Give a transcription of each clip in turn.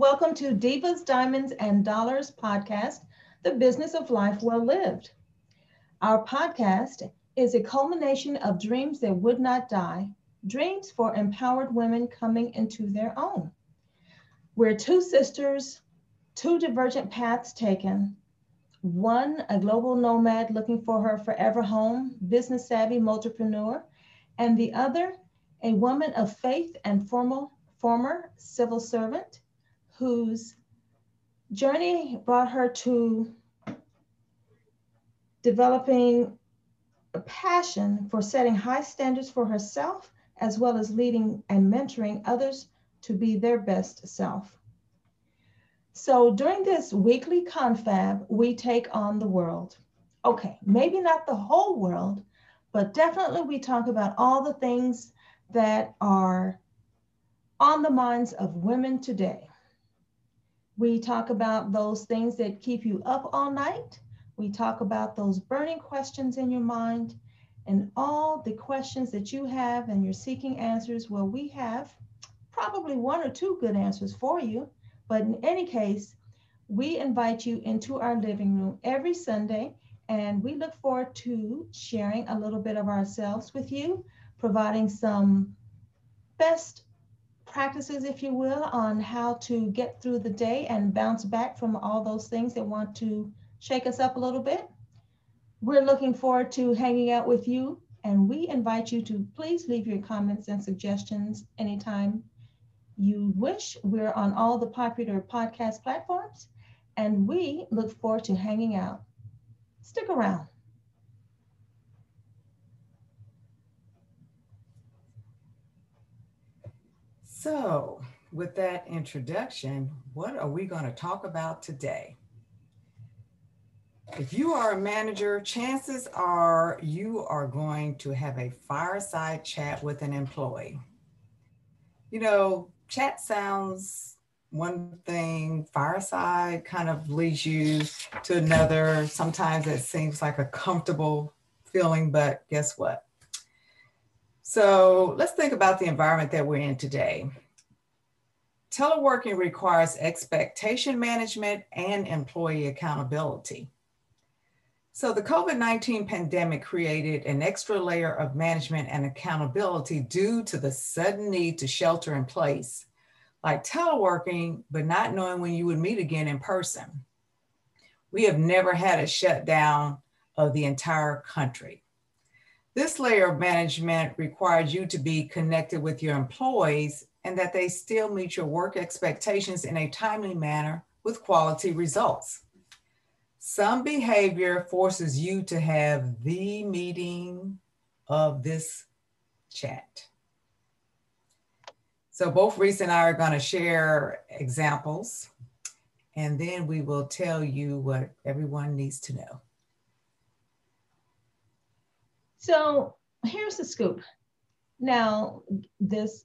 welcome to Divas, Diamonds, and Dollars podcast, The Business of Life Well Lived. Our podcast is a culmination of dreams that would not die, dreams for empowered women coming into their own. We're two sisters, two divergent paths taken, one a global nomad looking for her forever home, business savvy multipreneur, and the other a woman of faith and formal, former civil servant whose journey brought her to developing a passion for setting high standards for herself, as well as leading and mentoring others to be their best self. So during this weekly confab, we take on the world. Okay, maybe not the whole world, but definitely we talk about all the things that are on the minds of women today. We talk about those things that keep you up all night. We talk about those burning questions in your mind and all the questions that you have and you're seeking answers. Well, we have probably one or two good answers for you. But in any case, we invite you into our living room every Sunday, and we look forward to sharing a little bit of ourselves with you, providing some best practices, if you will, on how to get through the day and bounce back from all those things that want to shake us up a little bit. We're looking forward to hanging out with you, and we invite you to please leave your comments and suggestions anytime you wish. We're on all the popular podcast platforms, and we look forward to hanging out. Stick around. So, with that introduction, what are we going to talk about today? If you are a manager, chances are you are going to have a fireside chat with an employee. You know, chat sounds one thing, fireside kind of leads you to another. Sometimes it seems like a comfortable feeling, but guess what? So let's think about the environment that we're in today. Teleworking requires expectation management and employee accountability. So the COVID-19 pandemic created an extra layer of management and accountability due to the sudden need to shelter in place, like teleworking, but not knowing when you would meet again in person. We have never had a shutdown of the entire country. This layer of management requires you to be connected with your employees and that they still meet your work expectations in a timely manner with quality results. Some behavior forces you to have the meeting of this chat. So both Reese and I are going to share examples, and then we will tell you what everyone needs to know. So here's the scoop. Now, this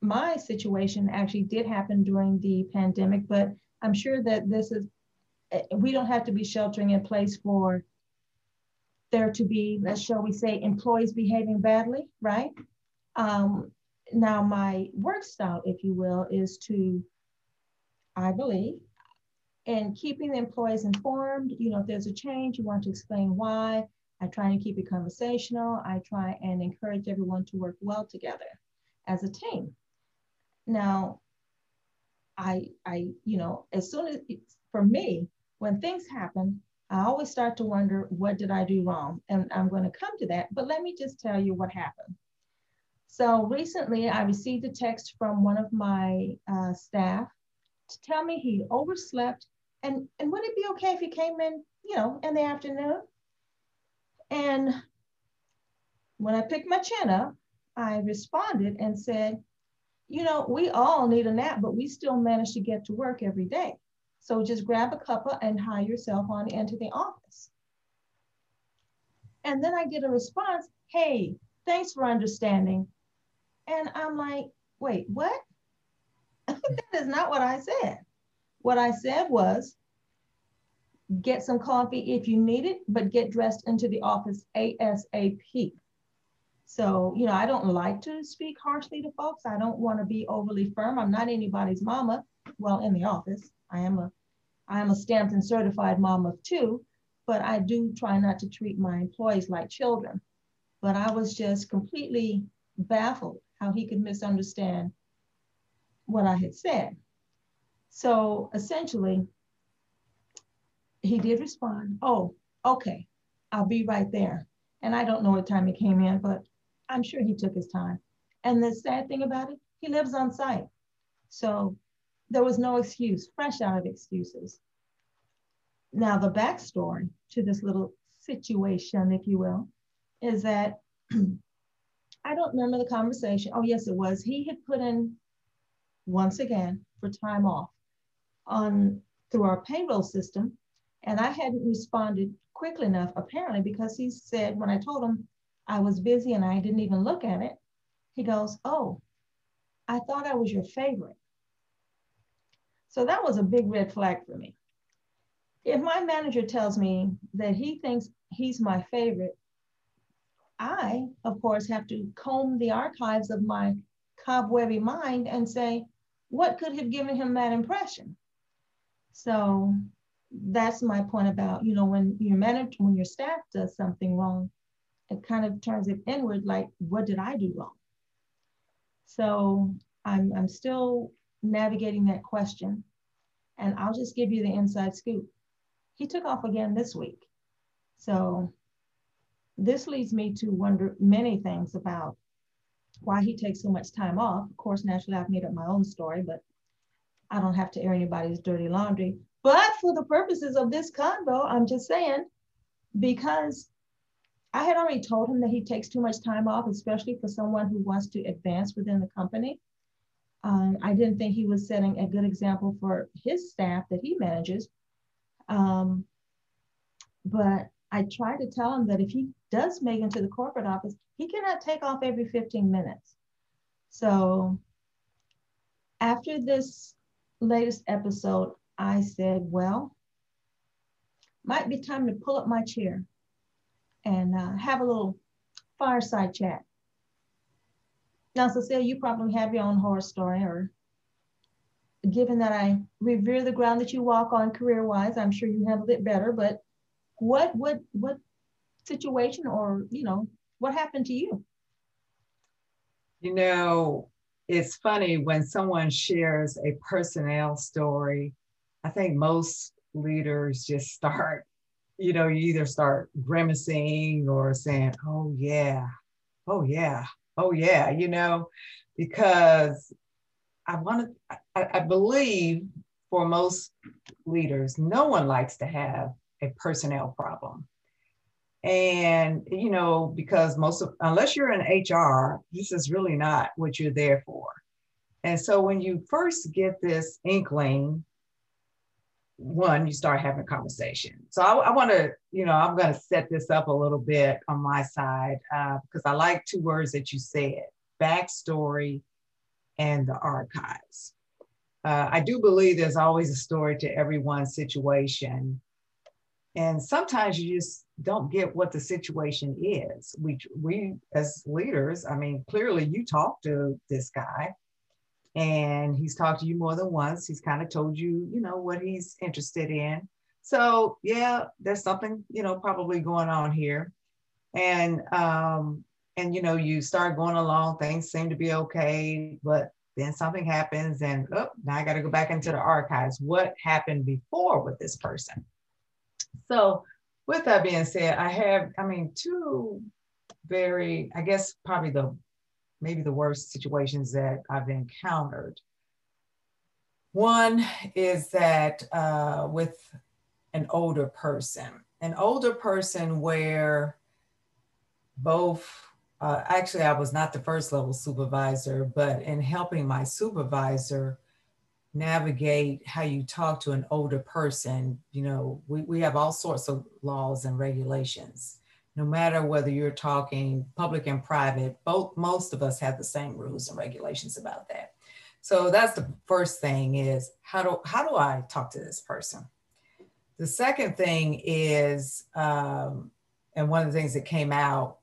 my situation actually did happen during the pandemic, but I'm sure that this is eh, we don't have to be sheltering in place for there to be, let's shall we say, employees behaving badly, right? Um, now, my work style, if you will, is to, I believe, in keeping the employees informed. You know, if there's a change, you want to explain why. I try and keep it conversational. I try and encourage everyone to work well together as a team. Now, I, I, you know, as soon as for me, when things happen, I always start to wonder, what did I do wrong? And I'm going to come to that, but let me just tell you what happened. So recently, I received a text from one of my uh, staff to tell me he overslept, and and would it be okay if he came in, you know, in the afternoon? And when I picked my chin up, I responded and said, you know, we all need a nap, but we still manage to get to work every day. So just grab a cuppa and hire yourself on into the office. And then I get a response, hey, thanks for understanding. And I'm like, wait, what? that is not what I said. What I said was, get some coffee if you need it, but get dressed into the office ASAP. So, you know, I don't like to speak harshly to folks. I don't want to be overly firm. I'm not anybody's mama. well, in the office. I am a, I am a stamped and certified mom of two, but I do try not to treat my employees like children. But I was just completely baffled how he could misunderstand what I had said. So essentially, he did respond, Oh, okay, I'll be right there. And I don't know what time he came in, but I'm sure he took his time. And the sad thing about it, he lives on site. So there was no excuse, fresh out of excuses. Now, the backstory to this little situation, if you will, is that I don't remember the conversation. Oh, yes, it was. He had put in once again for time off on through our payroll system. And I hadn't responded quickly enough, apparently, because he said when I told him I was busy and I didn't even look at it, he goes, Oh, I thought I was your favorite. So that was a big red flag for me. If my manager tells me that he thinks he's my favorite, I, of course, have to comb the archives of my cobwebby mind and say, what could have given him that impression? So that's my point about, you know, when your manager, when your staff does something wrong, it kind of turns it inward, like, what did I do wrong? So I'm, I'm still navigating that question. And I'll just give you the inside scoop. He took off again this week. So this leads me to wonder many things about why he takes so much time off. Of course, naturally, I've made up my own story, but I don't have to air anybody's dirty laundry. But for the purposes of this convo, I'm just saying, because I had already told him that he takes too much time off, especially for someone who wants to advance within the company. Um, I didn't think he was setting a good example for his staff that he manages. Um, but I tried to tell him that if he does make it to the corporate office, he cannot take off every 15 minutes. So after this latest episode, I said, well, might be time to pull up my chair and uh, have a little fireside chat. Now, Cecilia, you probably have your own horror story, or given that I revere the ground that you walk on career-wise, I'm sure you handled it better. But what what what situation, or you know, what happened to you? You know, it's funny when someone shares a personnel story. I think most leaders just start you know, you either start grimacing or saying, oh, yeah, oh, yeah, oh, yeah, you know, because I want to, I, I believe for most leaders, no one likes to have a personnel problem. And, you know, because most of, unless you're in HR, this is really not what you're there for. And so when you first get this inkling one, you start having a conversation. So I, I want to, you know, I'm going to set this up a little bit on my side uh, because I like two words that you said backstory and the archives. Uh, I do believe there's always a story to everyone's situation. And sometimes you just don't get what the situation is. We, we as leaders, I mean, clearly you talk to this guy and he's talked to you more than once. He's kind of told you, you know, what he's interested in. So yeah, there's something, you know, probably going on here. And um, and you know, you start going along, things seem to be okay, but then something happens and oh, now I got to go back into the archives. What happened before with this person? So with that being said, I have, I mean, two very, I guess probably the maybe the worst situations that I've encountered. One is that uh, with an older person, an older person where both, uh, actually, I was not the first level supervisor, but in helping my supervisor navigate how you talk to an older person, you know, we, we have all sorts of laws and regulations no matter whether you're talking public and private, both most of us have the same rules and regulations about that. So that's the first thing is how do how do I talk to this person? The second thing is, um, and one of the things that came out.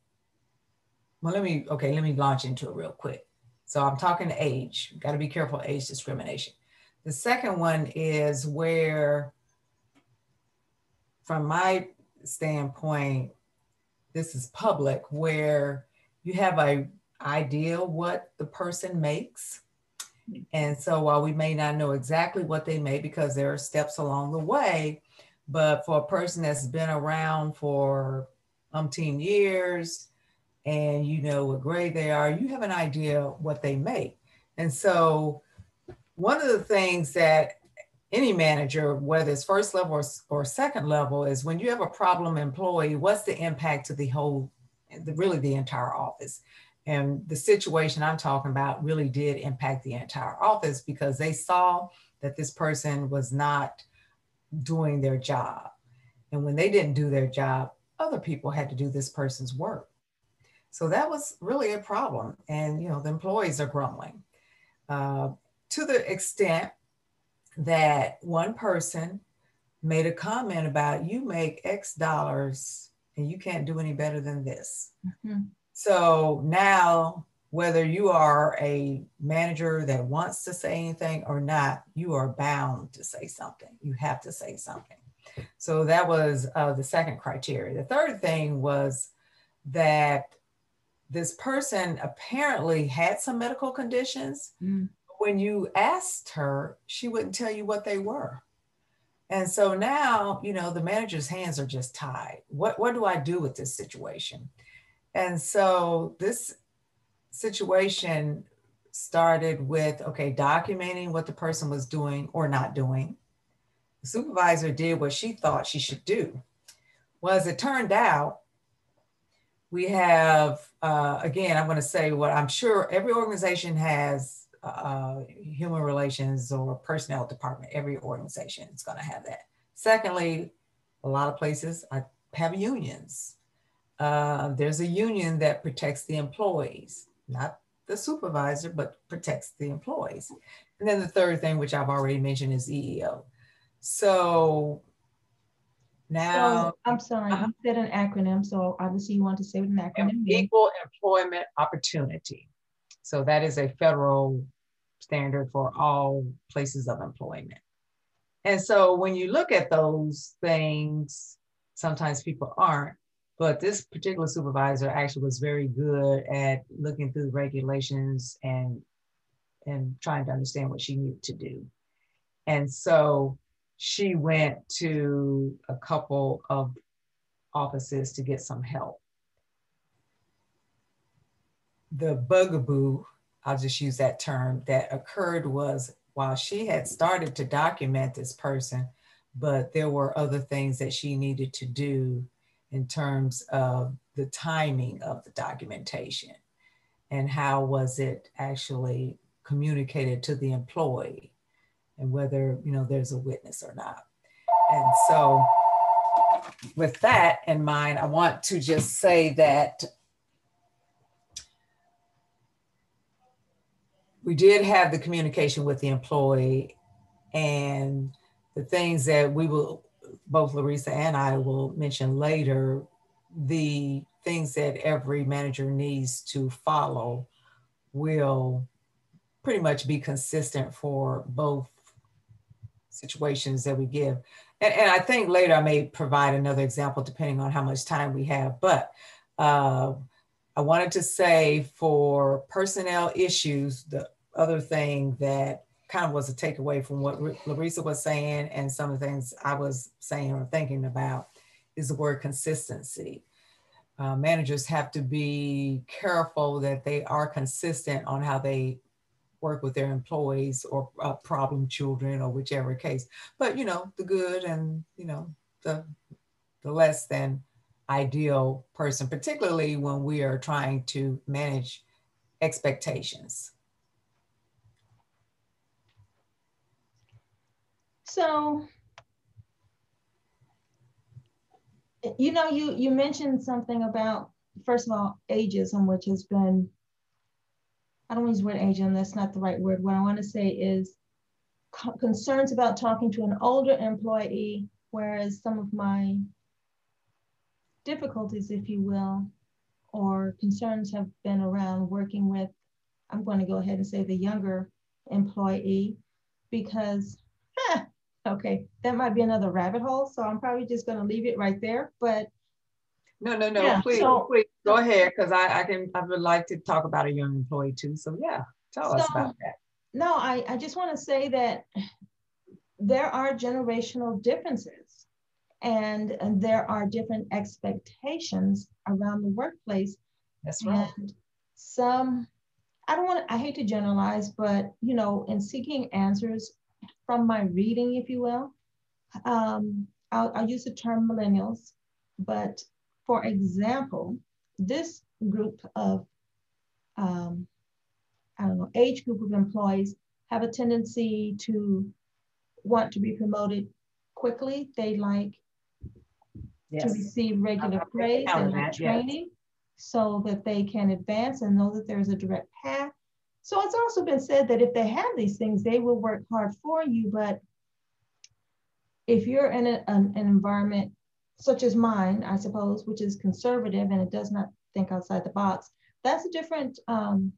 Well, let me okay, let me launch into it real quick. So I'm talking age. Got to be careful age discrimination. The second one is where, from my standpoint, this is public, where you have a idea what the person makes. And so while we may not know exactly what they make because there are steps along the way, but for a person that's been around for umpteen years and you know what grade they are, you have an idea what they make. And so one of the things that any manager, whether it's first level or, or second level, is when you have a problem employee, what's the impact to the whole, the, really the entire office? And the situation I'm talking about really did impact the entire office because they saw that this person was not doing their job. And when they didn't do their job, other people had to do this person's work. So that was really a problem. And, you know, the employees are grumbling uh, to the extent that one person made a comment about you make X dollars and you can't do any better than this. Mm-hmm. So now, whether you are a manager that wants to say anything or not, you are bound to say something. You have to say something. So that was uh, the second criteria. The third thing was that this person apparently had some medical conditions. Mm. When you asked her, she wouldn't tell you what they were. And so now, you know, the manager's hands are just tied. What, what do I do with this situation? And so this situation started with okay, documenting what the person was doing or not doing. The supervisor did what she thought she should do. Well, as it turned out, we have, uh, again, I'm going to say what I'm sure every organization has uh, human relations or personnel department. Every organization is going to have that. Secondly, a lot of places have unions. Uh, there's a union that protects the employees, not the supervisor, but protects the employees. And then the third thing, which I've already mentioned, is EEO. So now, so, I'm sorry, uh-huh. you said an acronym, so obviously you want to say what an acronym Equal Employment Opportunity. So that is a federal standard for all places of employment. And so when you look at those things, sometimes people aren't, but this particular supervisor actually was very good at looking through regulations and and trying to understand what she needed to do. And so she went to a couple of offices to get some help. The bugaboo, I'll just use that term, that occurred was while she had started to document this person, but there were other things that she needed to do in terms of the timing of the documentation and how was it actually communicated to the employee and whether you know there's a witness or not. And so with that in mind, I want to just say that we did have the communication with the employee and the things that we will both Larissa and I will mention later, the things that every manager needs to follow will pretty much be consistent for both situations that we give. And, and, I think later I may provide another example depending on how much time we have. But uh, I wanted to say for personnel issues, the other thing that kind of was a takeaway from what Larissa was saying and some of the things I was saying or thinking about is the word consistency. Uh, managers have to be careful that they are consistent on how they work with their employees or uh, problem children or whichever case. But you know, the good and you know the the less than ideal person, particularly when we are trying to manage expectations. So, you know, you you mentioned something about first of all ageism, which has been I don't use the word ageism. that's not the right word. What I want to say is concerns about talking to an older employee, whereas some of my difficulties, if you will, or concerns have been around working with, I'm going to go ahead and say the younger employee. because, eh, okay, that might be another rabbit hole. So I'm probably just going to leave it right there. But no, no, no, yeah, please, so, please go ahead because I, I can, I would like to talk about a young employee too. So yeah, tell so, us about that. No, I, I just want to say that there are generational differences and, and there are different expectations around the workplace. That's right. And some, I don't want to, I hate to generalize, but you know, in seeking answers from my reading, if you will, um, I'll, I'll use the term millennials, but for example, this group of, um, I don't know, age group of employees have a tendency to want to be promoted quickly. They like yes. to receive regular praise and that, training yes. so that they can advance and know that there's a direct path. So it's also been said that if they have these things, they will work hard for you. But if you're in a, an, an environment such as mine, I suppose, which is conservative and it does not think outside the box, that's a different, um,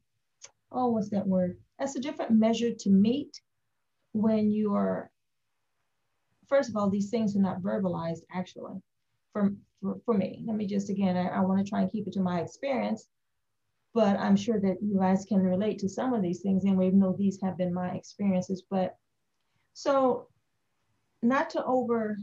oh, what's that word? That's a different measure to meet when you are, first of all, these things are not verbalized actually for, for, for me. Let me just, again, I, I want to try and keep it to my experience, but I'm sure that you guys can relate to some of these things and even though these have been my experiences. But so not to over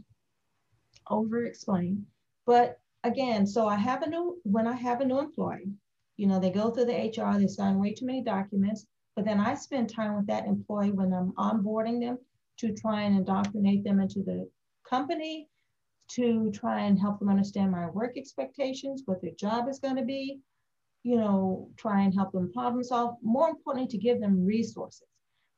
over explain. But again, so I have a new, when I have a new employee, you know, they go through the HR, they sign way too many documents, but then I spend time with that employee when I'm onboarding them to try and indoctrinate them into the company, to try and help them understand my work expectations, what their job is going to be, you know, try and help them problem solve. More importantly, to give them resources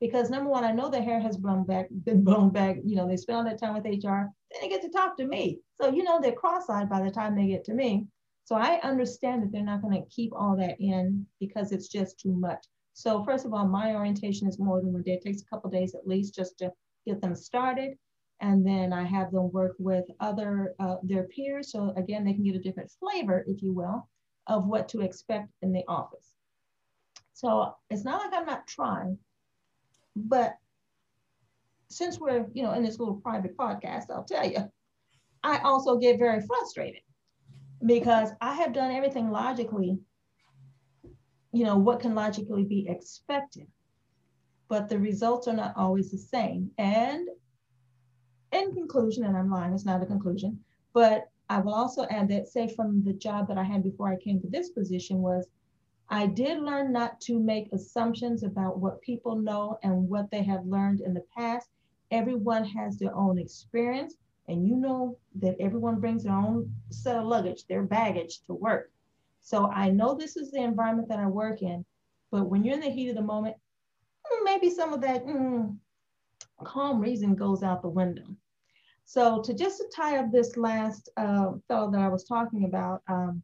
because number one, I know their hair has blown back, been blown back. You know, they spend all that time with HR, then they get to talk to me. So you know they're cross-eyed by the time they get to me. So I understand that they're not going to keep all that in because it's just too much. So first of all, my orientation is more than one day. It takes a couple days at least just to get them started. And then I have them work with other uh, their peers. So again, they can get a different flavor, if you will, of what to expect in the office. So it's not like I'm not trying, but since we're, you know, in this little private podcast, I'll tell you, I also get very frustrated because I have done everything logically, you know, what can logically be expected, but the results are not always the same. And in conclusion, and I'm lying, it's not a conclusion, but I will also add that, say, from the job that I had before I came to this position was I did learn not to make assumptions about what people know and what they have learned in the past. Everyone has their own experience, and you know that everyone brings their own set of luggage, their baggage to work. So I know this is the environment that I work in, but when you're in the heat of the moment, hmm, maybe some of that mm, calm reason goes out the window. So to just to tie up this last uh, fellow that I was talking about, um,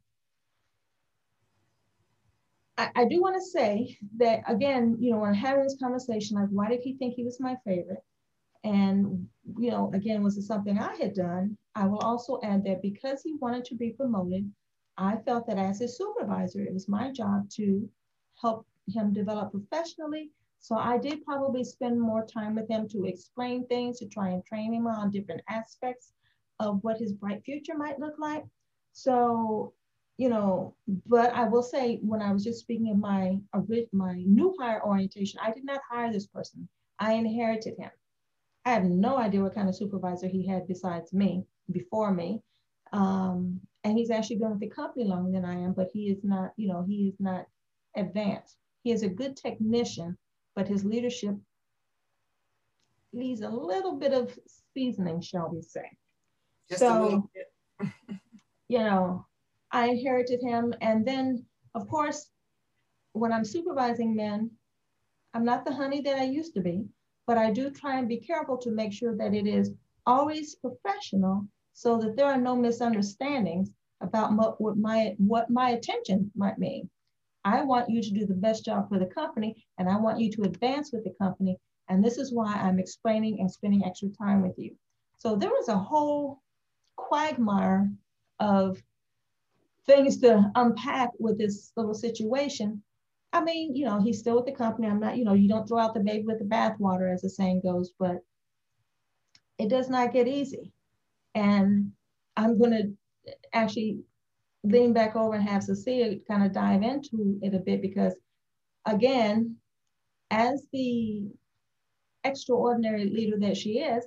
I, I do want to say that again, you know, when having this conversation, like, why did he think he was my favorite? And, you know, again, was it something I had done? I will also add that because he wanted to be promoted, I felt that as his supervisor, it was my job to help him develop professionally. So I did probably spend more time with him to explain things, to try and train him on different aspects of what his bright future might look like. So you know, but I will say when I was just speaking of my my new hire orientation, I did not hire this person. I inherited him. I have no idea what kind of supervisor he had besides me, before me. Um, and he's actually been with the company longer than I am, but he is not, you know, he is not advanced. He is a good technician, but his leadership needs a little bit of seasoning, shall we say. Just so, you know, I inherited him. And then, of course, when I'm supervising men, I'm not the honey that I used to be, but I do try and be careful to make sure that it is always professional so that there are no misunderstandings about what my, what my attention might mean. I want you to do the best job for the company and I want you to advance with the company. And this is why I'm explaining and spending extra time with you. So there was a whole quagmire of things to unpack with this little situation. I mean, you know, he's still with the company. I'm not, you know, you don't throw out the baby with the bathwater, as the saying goes, but it does not get easy. And I'm going to actually lean back over and have Cecilia kind of dive into it a bit because, again, as the extraordinary leader that she is,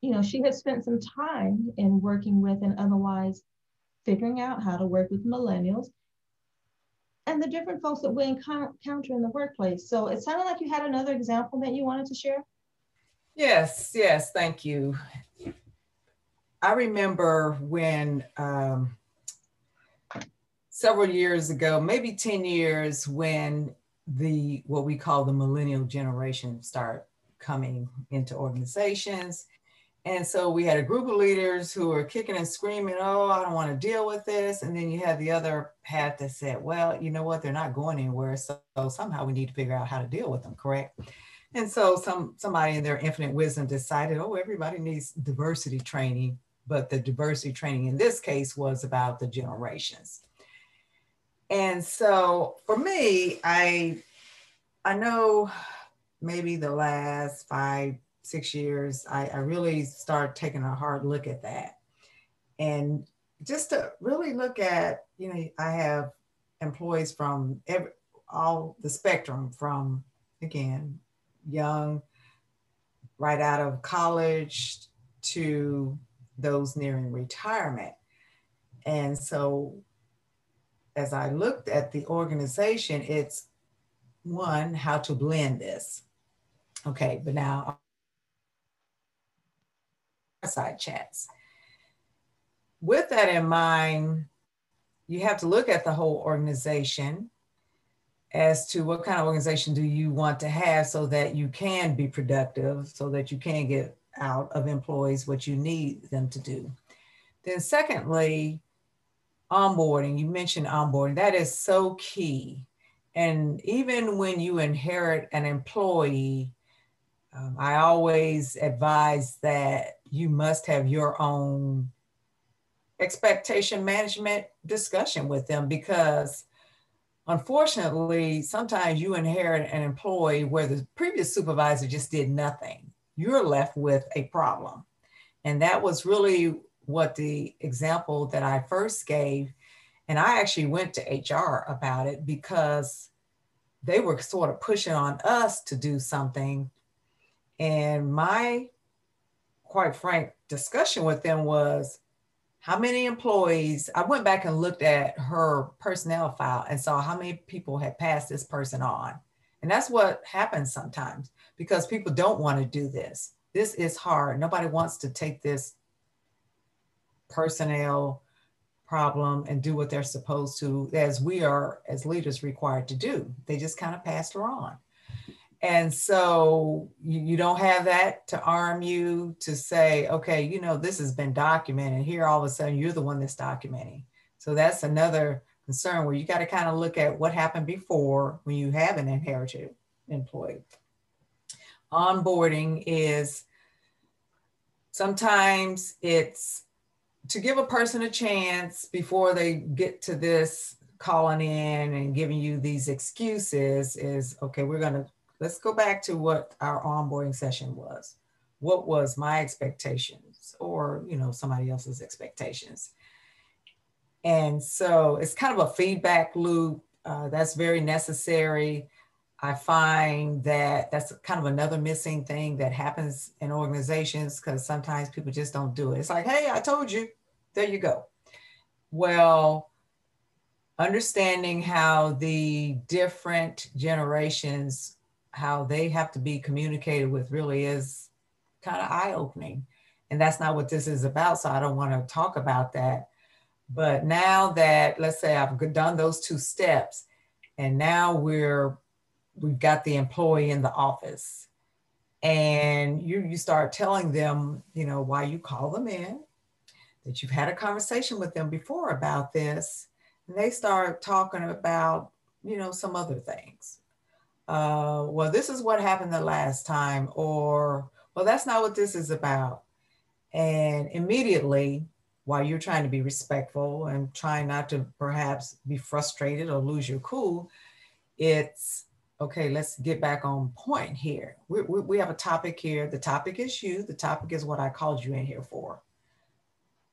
you know, she has spent some time in working with and otherwise figuring out how to work with millennials and the different folks that we encounter in the workplace. So it sounded like you had another example that you wanted to share. Yes, yes, thank you. I remember when um, several years ago, maybe 10 years, when the what we call the millennial generation start coming into organizations. And so we had a group of leaders who were kicking and screaming, oh, I don't want to deal with this. And then you had the other half that said, well, you know what, they're not going anywhere. So somehow we need to figure out how to deal with them, correct? And so some somebody in their infinite wisdom decided, oh, everybody needs diversity training. But the diversity training in this case was about the generations. And so for me, I I know maybe the last five, six years, I, I really start taking a hard look at that. And just to really look at, you know, I have employees from every, all the spectrum from, again, young, right out of college to those nearing retirement. And so as I looked at the organization, it's one, how to blend this. Okay, but now side chats. With that in mind, you have to look at the whole organization as to what kind of organization do you want to have so that you can be productive, so that you can get out of employees what you need them to do. Then secondly, onboarding, you mentioned onboarding, that is so key. And even when you inherit an employee, um, I always advise that you must have your own expectation management discussion with them because unfortunately, sometimes you inherit an employee where the previous supervisor just did nothing. You're left with a problem. And that was really what the example that I first gave. And I actually went to HR about it because they were sort of pushing on us to do something. And my quite frank discussion with them was how many employees i went back and looked at her personnel file and saw how many people had passed this person on and that's what happens sometimes because people don't want to do this this is hard nobody wants to take this personnel problem and do what they're supposed to as we are as leaders required to do they just kind of passed her on and so you, you, don't have that to arm you to say, okay, you know, this has been documented. Here, all of a sudden, you're the one that's documenting. So that's another concern where you got to kind of look at what happened before when you have an inherited employee. Onboarding is sometimes it's to give a person a chance before they get to this calling in and giving you these excuses is okay we're going to let's go back to what our onboarding session was. What was my expectations or, you know, somebody else's expectations? And so it's kind of a feedback loop uh, that's very necessary. I find that that's kind of another missing thing that happens in organizations because sometimes people just don't do it. It's like, hey, I told you, there you go. Well, understanding how the different generations how they have to be communicated with really is kind of eye opening. And that's not what this is about. So I don't want to talk about that. But now that, let's say I've done those two steps, and now we're, we've got the employee in the office, and you, you start telling them, you know, why you call them in, that you've had a conversation with them before about this, and they start talking about, you know, some other things. Uh, well, this is what happened the last time, or, well, that's not what this is about. And immediately, while you're trying to be respectful and trying not to perhaps be frustrated or lose your cool, it's okay, let's get back on point here. We, we, we, have a topic here. The topic is you. The topic is what I called you in here for.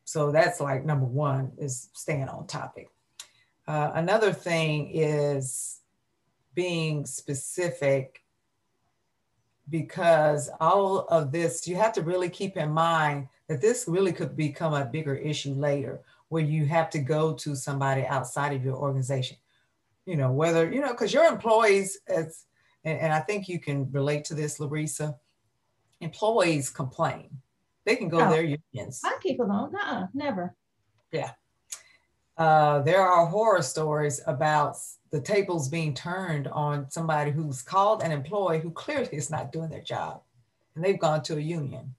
So that's like number one is staying on topic. Uh, another thing is being specific because all of this, you have to really keep in mind that this really could become a bigger issue later where you have to go to somebody outside of your organization you know, whether, you know, because your employees, as, and, and, I think you can relate to this, Larissa, employees complain. They can go oh, their unions. My people don't, uh never. Yeah. Uh, there are horror stories about the tables being turned on somebody who's called an employee who clearly is not doing their job and they've gone to a union.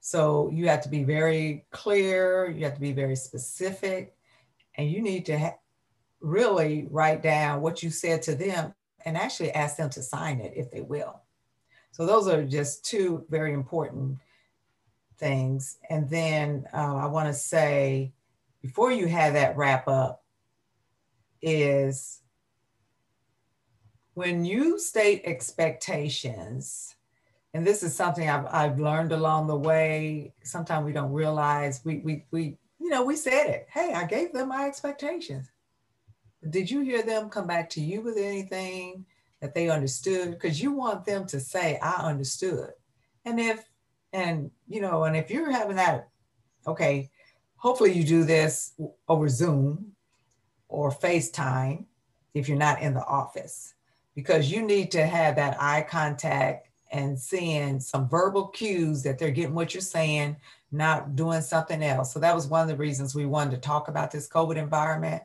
So you have to be very clear, you have to be very specific, and you need to ha- really write down what you said to them and actually ask them to sign it if they will. So those are just two very important things. And then uh, I want to say, before you have that wrap up, is when you state expectations, and this is something I've, I've learned along the way. Sometimes we don't realize we, we, we, you know, we said it. Hey, I gave them my expectations did you hear them come back to you with anything that they understood? Because you want them to say, I understood. And if, and, you know, and if you're having that, okay, hopefully you do this over Zoom or FaceTime if you're not in the office, because you need to have that eye contact and seeing some verbal cues that they're getting what you're saying, not doing something else. So that was one of the reasons we wanted to talk about this COVID environment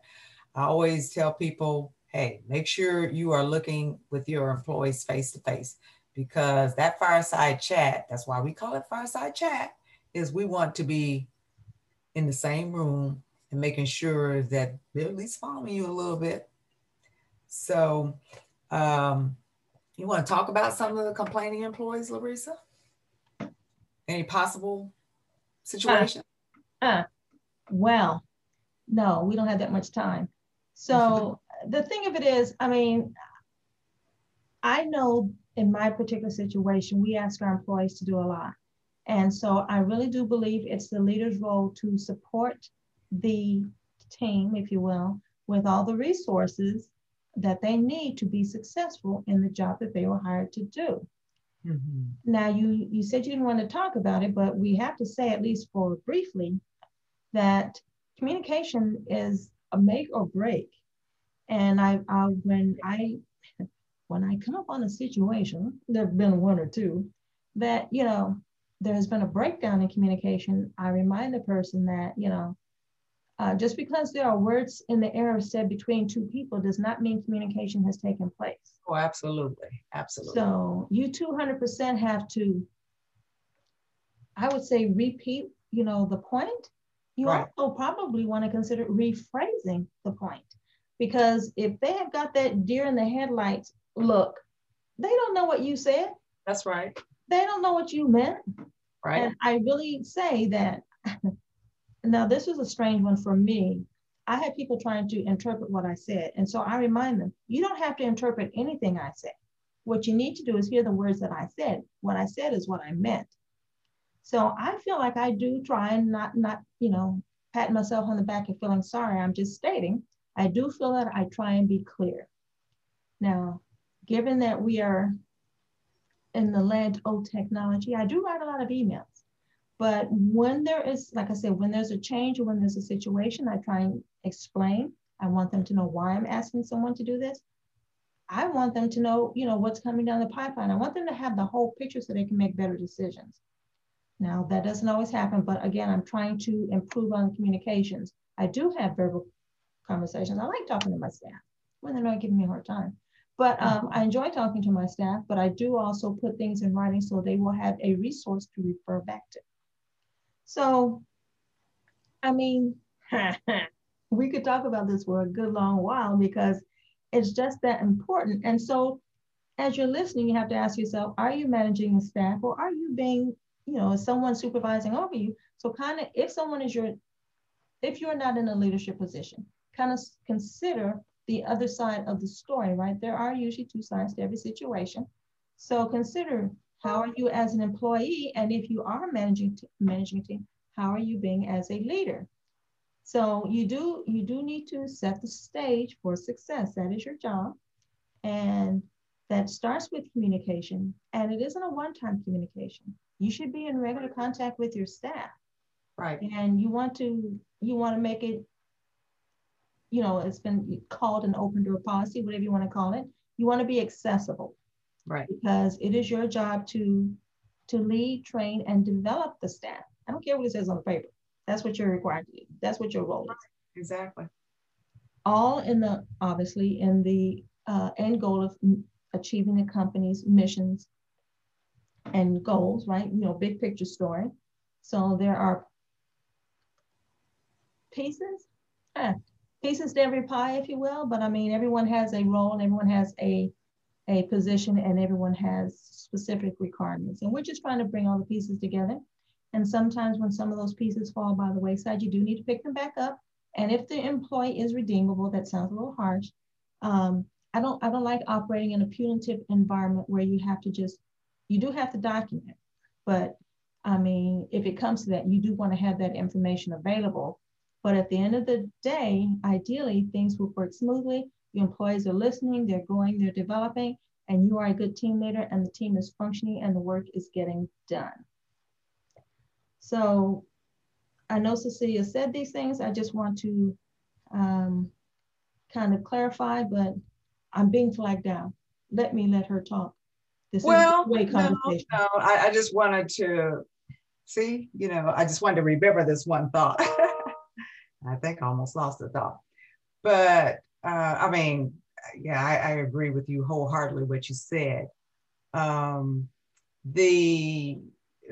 I always tell people, hey, make sure you are looking with your employees face to face because that fireside chat, that's why we call it fireside chat, is we want to be in the same room and making sure that they're at least following you a little bit. So, um, you want to talk about some of the complaining employees, Larissa? Any possible situation? Uh, uh, well, no, we don't have that much time. So the thing of it is, I mean, I know in my particular situation, we ask our employees to do a lot. And so I really do believe it's the leader's role to support the team, if you will, with all the resources that they need to be successful in the job that they were hired to do. Mm-hmm. Now, you, you said you didn't want to talk about it, but we have to say, at least for briefly, that communication is a make or break. And I, I when I when I come up on a situation, there have been one or two that, you know, there's been a breakdown in communication. I remind the person that, you know, uh, just because there are words in the air said between two people does not mean communication has taken place. Oh, absolutely. Absolutely. So you 200% have to, I would say, repeat, you know, the point you right. also probably want to consider rephrasing the point because if they have got that deer in the headlights look, they don't know what you said. That's right. They don't know what you meant. Right. And I really say that now this was a strange one for me. I had people trying to interpret what I said. And so I remind them, you don't have to interpret anything I say. What you need to do is hear the words that I said. What I said is what I meant. So I feel like I do try and not, not, you know, pat myself on the back and feeling sorry. I'm just stating, I do feel that I try and be clear. Now, given that we are in the land of technology, I do write a lot of emails. But when there is, like I said, when there's a change or when there's a situation, I try and explain. I want them to know why I'm asking someone to do this. I want them to know, you know, what's coming down the pipeline. I want them to have the whole picture so they can make better decisions. Now, that doesn't always happen, but again, I'm trying to improve on communications. I do have verbal conversations. I like talking to my staff when they're not giving me a hard time. But um, I enjoy talking to my staff, but I do also put things in writing so they will have a resource to refer back to. So, I mean, we could talk about this for a good long while because it's just that important. And so, as you're listening, you have to ask yourself are you managing a staff or are you being you know, someone supervising over you. So kind of if someone is your, if you're not in a leadership position, kind of consider the other side of the story, right? There are usually two sides to every situation. So consider how are you as an employee, and if you are managing managing team, how are you being as a leader? So you do you do need to set the stage for success. That is your job, that starts with communication. And it isn't a one-time communication. You should be in regular contact with your staff. Right. And you want to you want to make it you know, it's been called an open door policy, whatever you want to call it. You want to be accessible. Right. Because it is your job to to lead, train, and develop the staff. I don't care what it says on the paper. That's what you're required to do. That's what your role is. Exactly. All in the obviously in the uh, end goal of achieving the company's missions and goals, right? You know, big picture story. So there are pieces. Eh, pieces to every pie, if you will. But I mean, everyone has a role and everyone has a, a position and everyone has specific requirements. And we're just trying to bring all the pieces together. And sometimes when some of those pieces fall by the wayside, you do need to pick them back up. And if the employee is redeemable, that sounds a little harsh. Um, I don't I don't like operating in a punitive environment where you have to just you do have to document, but I mean, if it comes to that, you do want to have that information available but at the end of the day, ideally, things will work smoothly. Your employees are listening, they're growing, they're developing, and you are a good team leader, and the team is functioning and the work is getting done. So I know Cecilia said these things. I just want to um, kind of clarify, but I'm being flagged down. Let me let her talk. This well, no, no, I, I just wanted to see, you know, I just wanted to remember this one thought. I think I almost lost the thought. But uh, I mean, yeah, I, I, agree with you wholeheartedly what you said. Um, the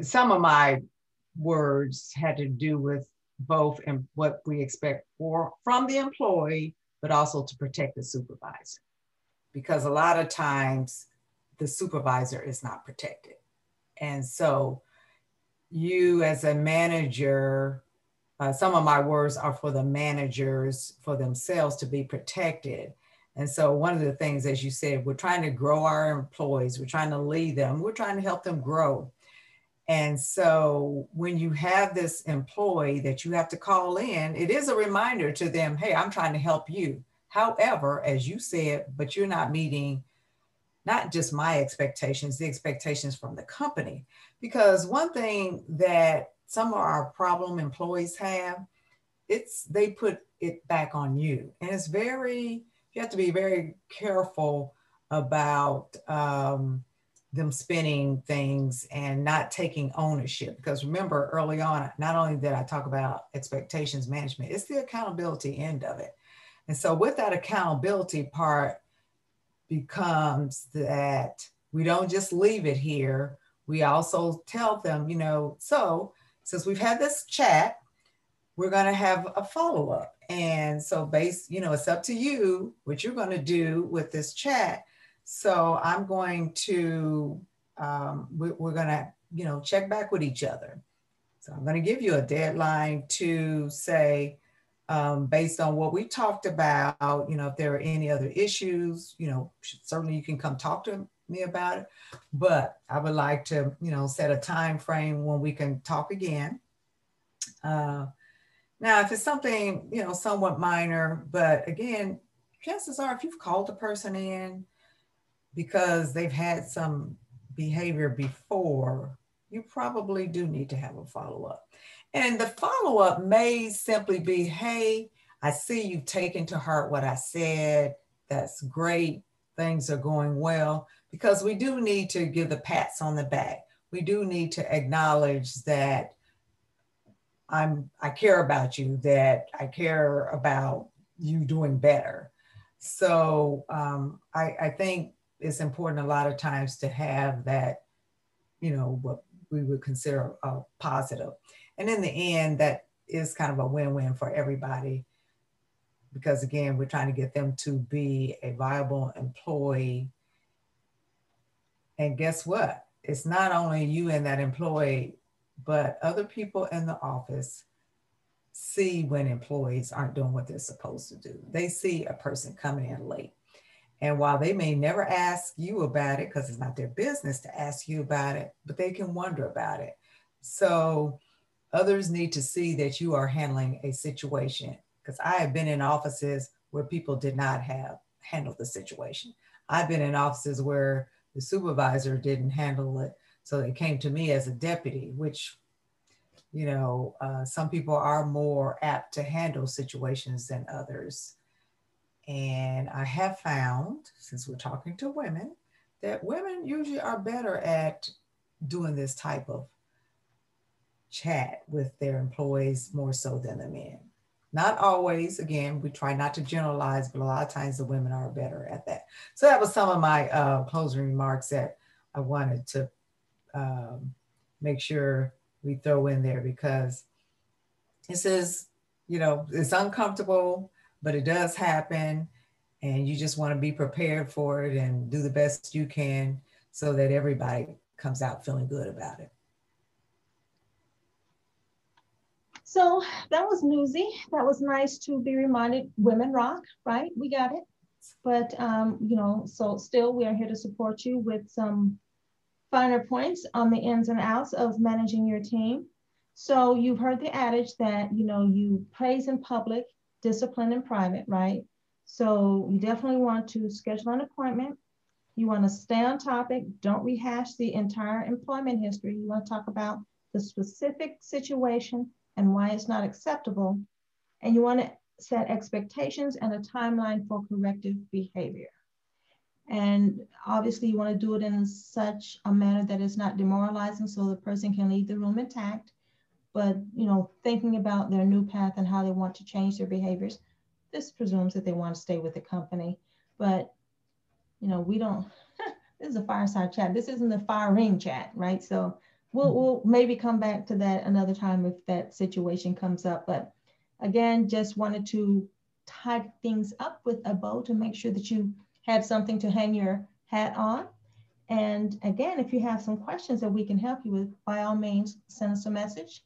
some of my words had to do with both and what we expect for from the employee, but also to protect the supervisor, because a lot of times the supervisor is not protected, and so you as a manager uh, some of my words are for the managers for themselves to be protected. And so, one of the things, as you said, we're trying to grow our employees, we're trying to lead them, we're trying to help them grow. And so, when you have this employee that you have to call in, it is a reminder to them hey, I'm trying to help you. However, as you said, but you're not meeting not just my expectations, the expectations from the company. Because one thing that some of our problem employees have, it's they put it back on you. And it's very, you have to be very careful about um, them spinning things and not taking ownership. Because remember, early on, not only did I talk about expectations management, it's the accountability end of it. And so, with that accountability part, becomes that we don't just leave it here. We also tell them, you know, so since we've had this chat, we're going to have a follow up. And so, based, you know, it's up to you what you're going to do with this chat. So, I'm going to, um, we, we're going to, you know, check back with each other. So, I'm going to give you a deadline to say, um, based on what we talked about, you know, if there are any other issues, you know, certainly you can come talk to me about it. But I would like to, you know, set a time frame when we can talk again. Uh, now, if it's something, you know, somewhat minor, but again, chances are if you've called the person in because they've had some behavior before, you probably do need to have a follow up. And the follow up may simply be, hey, I see you've taken to heart what I said. That's great. Things are going well because we do need to give the pats on the back. We do need to acknowledge that I'm I care about you, that I care about you doing better. So um, I, I think it's important a lot of times to have that, you know, what we would consider a positive. And in the end, that is kind of a win-win for everybody because again, we're trying to get them to be a viable employee and guess what? It's not only you and that employee, but other people in the office see when employees aren't doing what they're supposed to do. They see a person coming in late. And while they may never ask you about it, because it's not their business to ask you about it, but they can wonder about it. So others need to see that you are handling a situation. Because I have been in offices where people did not have handled the situation. I've been in offices where the supervisor didn't handle it. So they came to me as a deputy, which you know, uh, some people are more apt to handle situations than others. And I have found, since we're talking to women, that women usually are better at doing this type of chat with their employees more so than the men. Not always, again, we try not to generalize, but a lot of times the women are better at that. So that was some of my uh, closing remarks that I wanted to um, make sure we throw in there because it says, you know, it's uncomfortable, but it does happen. And you just want to be prepared for it and do the best you can so that everybody comes out feeling good about it. So that was newsy. That was nice to be reminded women rock, right? We got it. But, um, you know, so still we are here to support you with some finer points on the ins and outs of managing your team. So you've heard the adage that, you know, you praise in public, discipline in private, right? So you definitely want to schedule an appointment. You want to stay on topic. Don't rehash the entire employment history. You want to talk about the specific situation and why it's not acceptable. And you want to set expectations and a timeline for corrective behavior. And obviously you want to do it in such a manner that is not demoralizing so the person can leave the room intact. But, you know, thinking about their new path and how they want to change their behaviors, this presumes that they want to stay with the company. But, you know, we don't, this is a fireside chat. This isn't the fire ring chat, right? So we'll, we'll maybe come back to that another time if that situation comes up. But again, just wanted to tie things up with a bow to make sure that you had something to hang your hat on. And again, if you have some questions that we can help you with, by all means, send us a message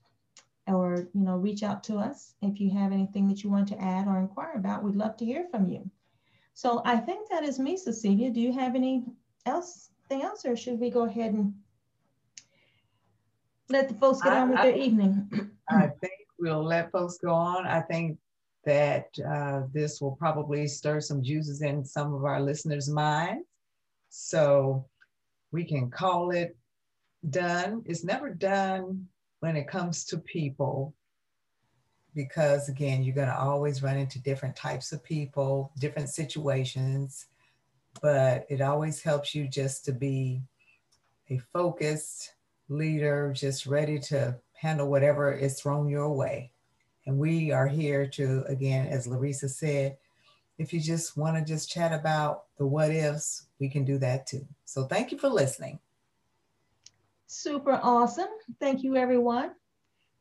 or you know reach out to us if you have anything that you want to add or inquire about. We'd love to hear from you. So I think that is me, Cecilia. Do you have any else thing else, or should we go ahead and let the folks get I, on with I, their evening? I think we'll let folks go on. I think that uh, this will probably stir some juices in some of our listeners' minds. So we can call it done. It's never done when it comes to people because again you're going to always run into different types of people different situations but it always helps you just to be a focused leader just ready to handle whatever is thrown your way and we are here to, again, as Larissa said, if you just want to just chat about the what ifs, we can do that too. So thank you for listening. Super awesome. Thank you, everyone.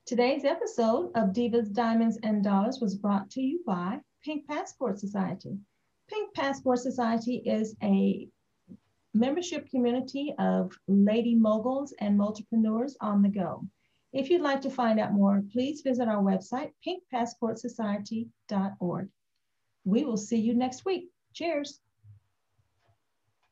Today's episode of Divas, Diamonds, and Dollars was brought to you by Pink Passport Society. Pink Passport Society is a membership community of lady moguls and entrepreneurs on the go. If you'd like to find out more, please visit our website, pinkpassportsociety.org. We will see you next week. Cheers.